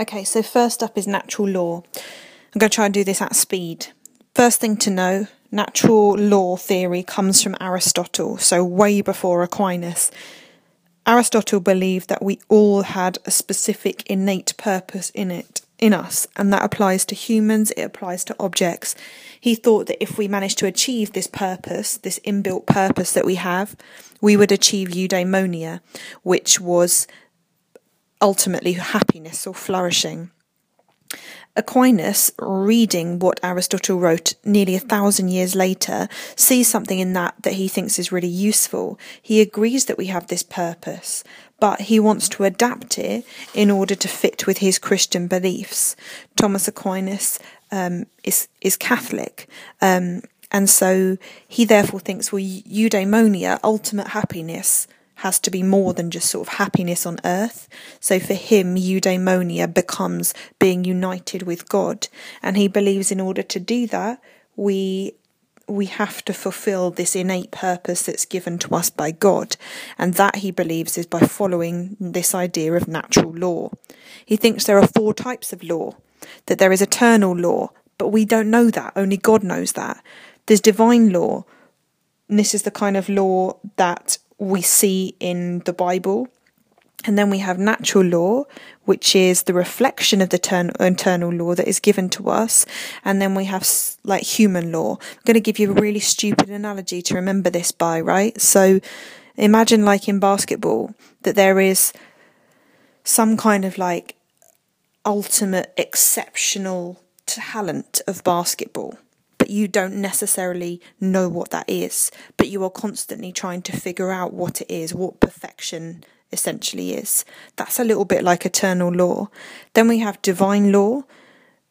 Okay, so first up is natural law. I'm going to try and do this at speed. First thing to know natural law theory comes from Aristotle, so way before Aquinas. Aristotle believed that we all had a specific innate purpose in it, in us, and that applies to humans, it applies to objects. He thought that if we managed to achieve this purpose, this inbuilt purpose that we have, we would achieve eudaimonia, which was ultimately happiness or flourishing. Aquinas, reading what Aristotle wrote nearly a thousand years later, sees something in that that he thinks is really useful. He agrees that we have this purpose, but he wants to adapt it in order to fit with his Christian beliefs. Thomas Aquinas um, is is Catholic, um, and so he therefore thinks, well, eudaimonia, ultimate happiness, has to be more than just sort of happiness on earth. So for him, eudaimonia becomes being united with God. And he believes in order to do that, we we have to fulfill this innate purpose that's given to us by God. And that he believes is by following this idea of natural law. He thinks there are four types of law, that there is eternal law, but we don't know that. Only God knows that. There's divine law. And this is the kind of law that we see in the Bible. And then we have natural law, which is the reflection of the turn- eternal law that is given to us. And then we have like human law. I'm going to give you a really stupid analogy to remember this by, right? So imagine like in basketball that there is some kind of like ultimate exceptional talent of basketball but you don't necessarily know what that is, but you are constantly trying to figure out what it is, what perfection essentially is. That's a little bit like eternal law. Then we have divine law,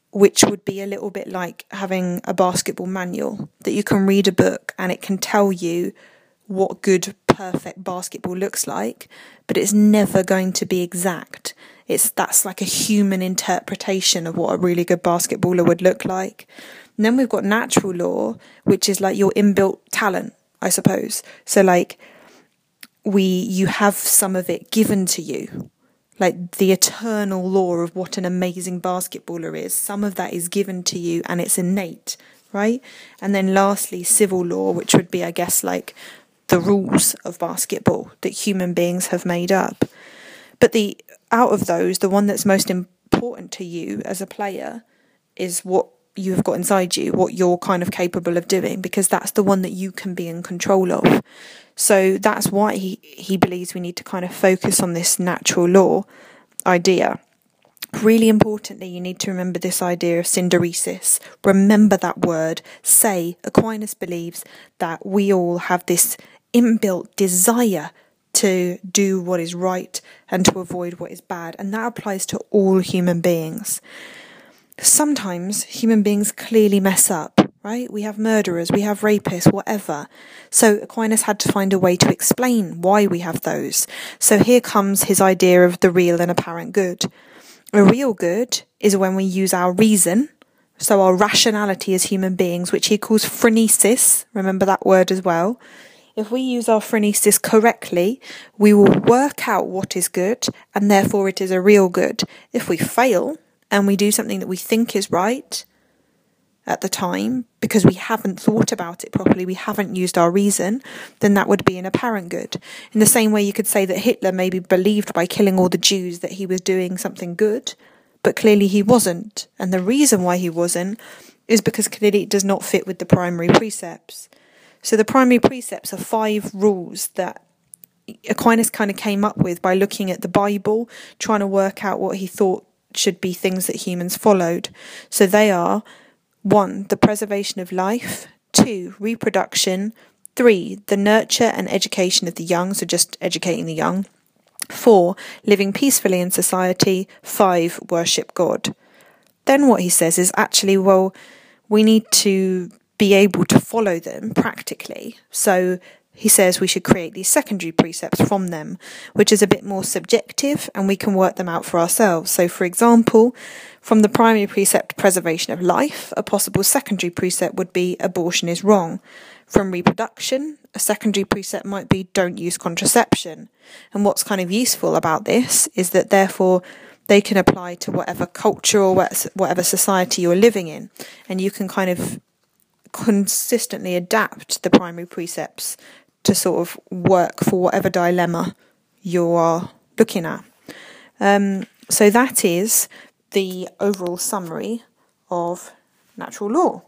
which would be a little bit like having a basketball manual that you can read a book and it can tell you what good, perfect basketball looks like, but it's never going to be exact. It's that's like a human interpretation of what a really good basketballer would look like. Then we've got natural law, which is like your inbuilt talent, I suppose. So like we you have some of it given to you. Like the eternal law of what an amazing basketballer is. Some of that is given to you and it's innate, right? And then lastly, civil law, which would be, I guess, like the rules of basketball that human beings have made up. But the out of those, the one that's most important to you as a player is what you have got inside you, what you're kind of capable of doing, because that's the one that you can be in control of. So that's why he, he believes we need to kind of focus on this natural law idea. Really importantly, you need to remember this idea of synderesis. Remember that word. Say, Aquinas believes that we all have this inbuilt desire to do what is right and to avoid what is bad, and that applies to all human beings sometimes human beings clearly mess up, right? We have murderers, we have rapists, whatever. So Aquinas had to find a way to explain why we have those. So here comes his idea of the real and apparent good. A real good is when we use our reason, so our rationality as human beings, which he calls phronesis. Remember that word as well. If we use our phronesis correctly, we will work out what is good, and therefore it is a real good. If we fail, and we do something that we think is right at the time because we haven't thought about it properly, we haven't used our reason, then that would be an apparent good. In the same way, you could say that Hitler maybe believed by killing all the Jews that he was doing something good, but clearly he wasn't. And the reason why he wasn't is because clearly it does not fit with the primary precepts. So the primary precepts are five rules that Aquinas kind of came up with by looking at the Bible, trying to work out what he thought should be things that humans followed. So they are one, the preservation of life, two, reproduction, three, the nurture and education of the young, so just educating the young, four, living peacefully in society, five, worship God. Then what he says is actually, well, we need to be able to follow them practically. So he says we should create these secondary precepts from them, which is a bit more subjective and we can work them out for ourselves. So, for example, from the primary precept preservation of life, a possible secondary precept would be abortion is wrong. From reproduction, a secondary precept might be don't use contraception. And what's kind of useful about this is that therefore they can apply to whatever culture or whatever society you're living in, and you can kind of consistently adapt the primary precepts to sort of work for whatever dilemma you are looking at. Um, so that is the overall summary of natural law.